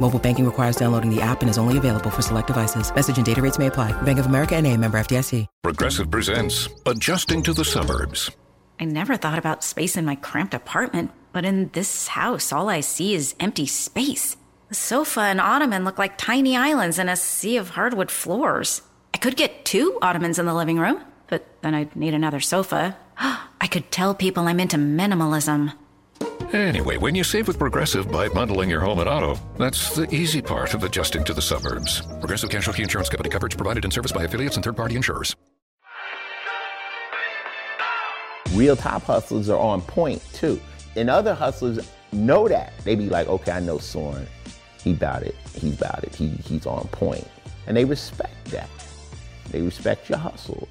Mobile banking requires downloading the app and is only available for select devices. Message and data rates may apply. Bank of America and a member FDIC. Progressive presents Adjusting to the Suburbs. I never thought about space in my cramped apartment, but in this house, all I see is empty space. The sofa and ottoman look like tiny islands in a sea of hardwood floors. I could get two ottomans in the living room, but then I'd need another sofa. I could tell people I'm into minimalism. Anyway, when you save with Progressive by bundling your home and auto, that's the easy part of adjusting to the suburbs. Progressive Casualty Insurance Company coverage provided and serviced by affiliates and third party insurers. Real top hustlers are on point too. And other hustlers know that. They be like, okay, I know Soren. He about it. He's about it. He, he's on point. And they respect that. They respect your hustle.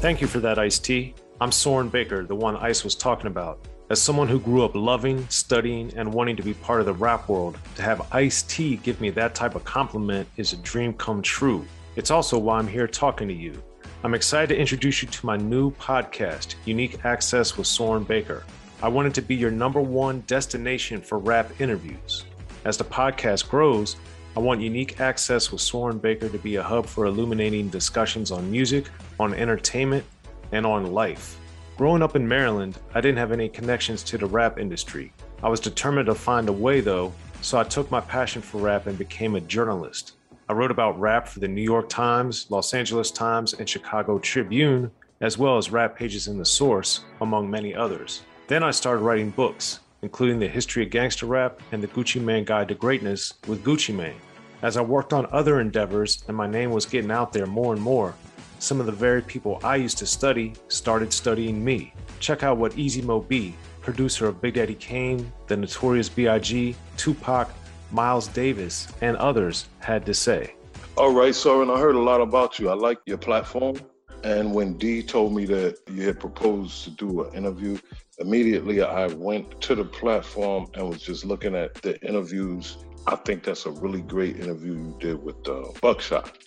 Thank you for that, Ice T. I'm Soren Baker, the one Ice was talking about. As someone who grew up loving, studying, and wanting to be part of the rap world, to have Ice T give me that type of compliment is a dream come true. It's also why I'm here talking to you. I'm excited to introduce you to my new podcast, Unique Access with Soren Baker. I want it to be your number one destination for rap interviews. As the podcast grows, I want Unique Access with Soren Baker to be a hub for illuminating discussions on music, on entertainment, and on life. Growing up in Maryland, I didn't have any connections to the rap industry. I was determined to find a way though, so I took my passion for rap and became a journalist. I wrote about rap for the New York Times, Los Angeles Times, and Chicago Tribune, as well as rap pages in The Source, among many others. Then I started writing books, including The History of Gangster Rap and The Gucci Mane Guide to Greatness with Gucci Mane. As I worked on other endeavors and my name was getting out there more and more, some of the very people I used to study started studying me. Check out what Easy Mo Bee, producer of Big Daddy Kane, The Notorious B.I.G., Tupac, Miles Davis, and others had to say. All right, Soren, I heard a lot about you. I like your platform. And when D told me that you had proposed to do an interview, immediately I went to the platform and was just looking at the interviews. I think that's a really great interview you did with uh, Buckshot.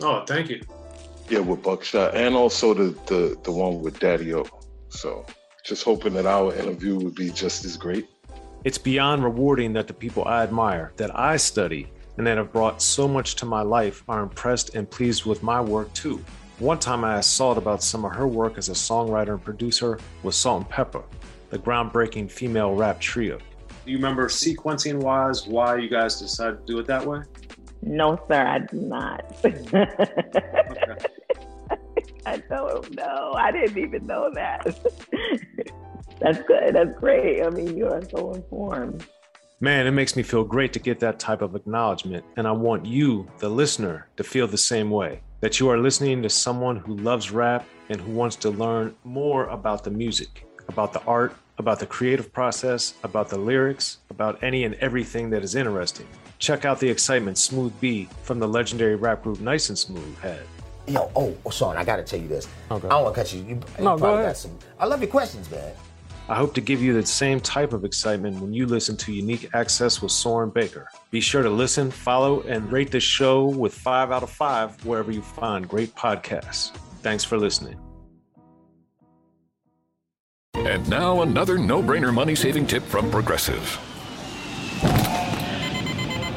Oh, thank you. Yeah, with Buckshot, and also the the the one with Daddy O. So just hoping that our interview would be just as great. It's beyond rewarding that the people I admire, that I study, and that have brought so much to my life are impressed and pleased with my work too. One time I asked Salt about some of her work as a songwriter and producer with Salt-N-Pepa, the groundbreaking female rap trio. Do you remember sequencing wise why you guys decided to do it that way? No, sir, I do not. I don't know. I didn't even know that. That's good. That's great. I mean, you are so informed. Man, it makes me feel great to get that type of acknowledgement. And I want you, the listener, to feel the same way that you are listening to someone who loves rap and who wants to learn more about the music, about the art, about the creative process, about the lyrics, about any and everything that is interesting. Check out the excitement Smooth B from the legendary rap group Nice and Smooth had. Yo, oh, oh, Sean, I gotta tell you this. Okay. I don't want to cut you. You, you No, probably go ahead. got some. I love your questions, man. I hope to give you the same type of excitement when you listen to Unique Access with Soren Baker. Be sure to listen, follow, and rate this show with five out of five wherever you find great podcasts. Thanks for listening. And now another no-brainer money-saving tip from Progressive.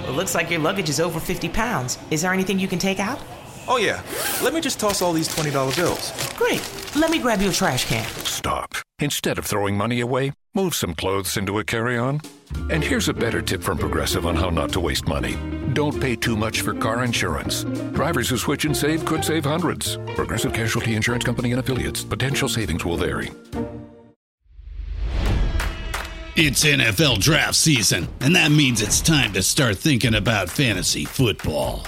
It looks like your luggage is over 50 pounds. Is there anything you can take out? Oh, yeah. Let me just toss all these $20 bills. Great. Let me grab you a trash can. Stop. Instead of throwing money away, move some clothes into a carry-on. And here's a better tip from Progressive on how not to waste money. Don't pay too much for car insurance. Drivers who switch and save could save hundreds. Progressive Casualty Insurance Company and affiliates. Potential savings will vary. It's NFL draft season, and that means it's time to start thinking about fantasy football.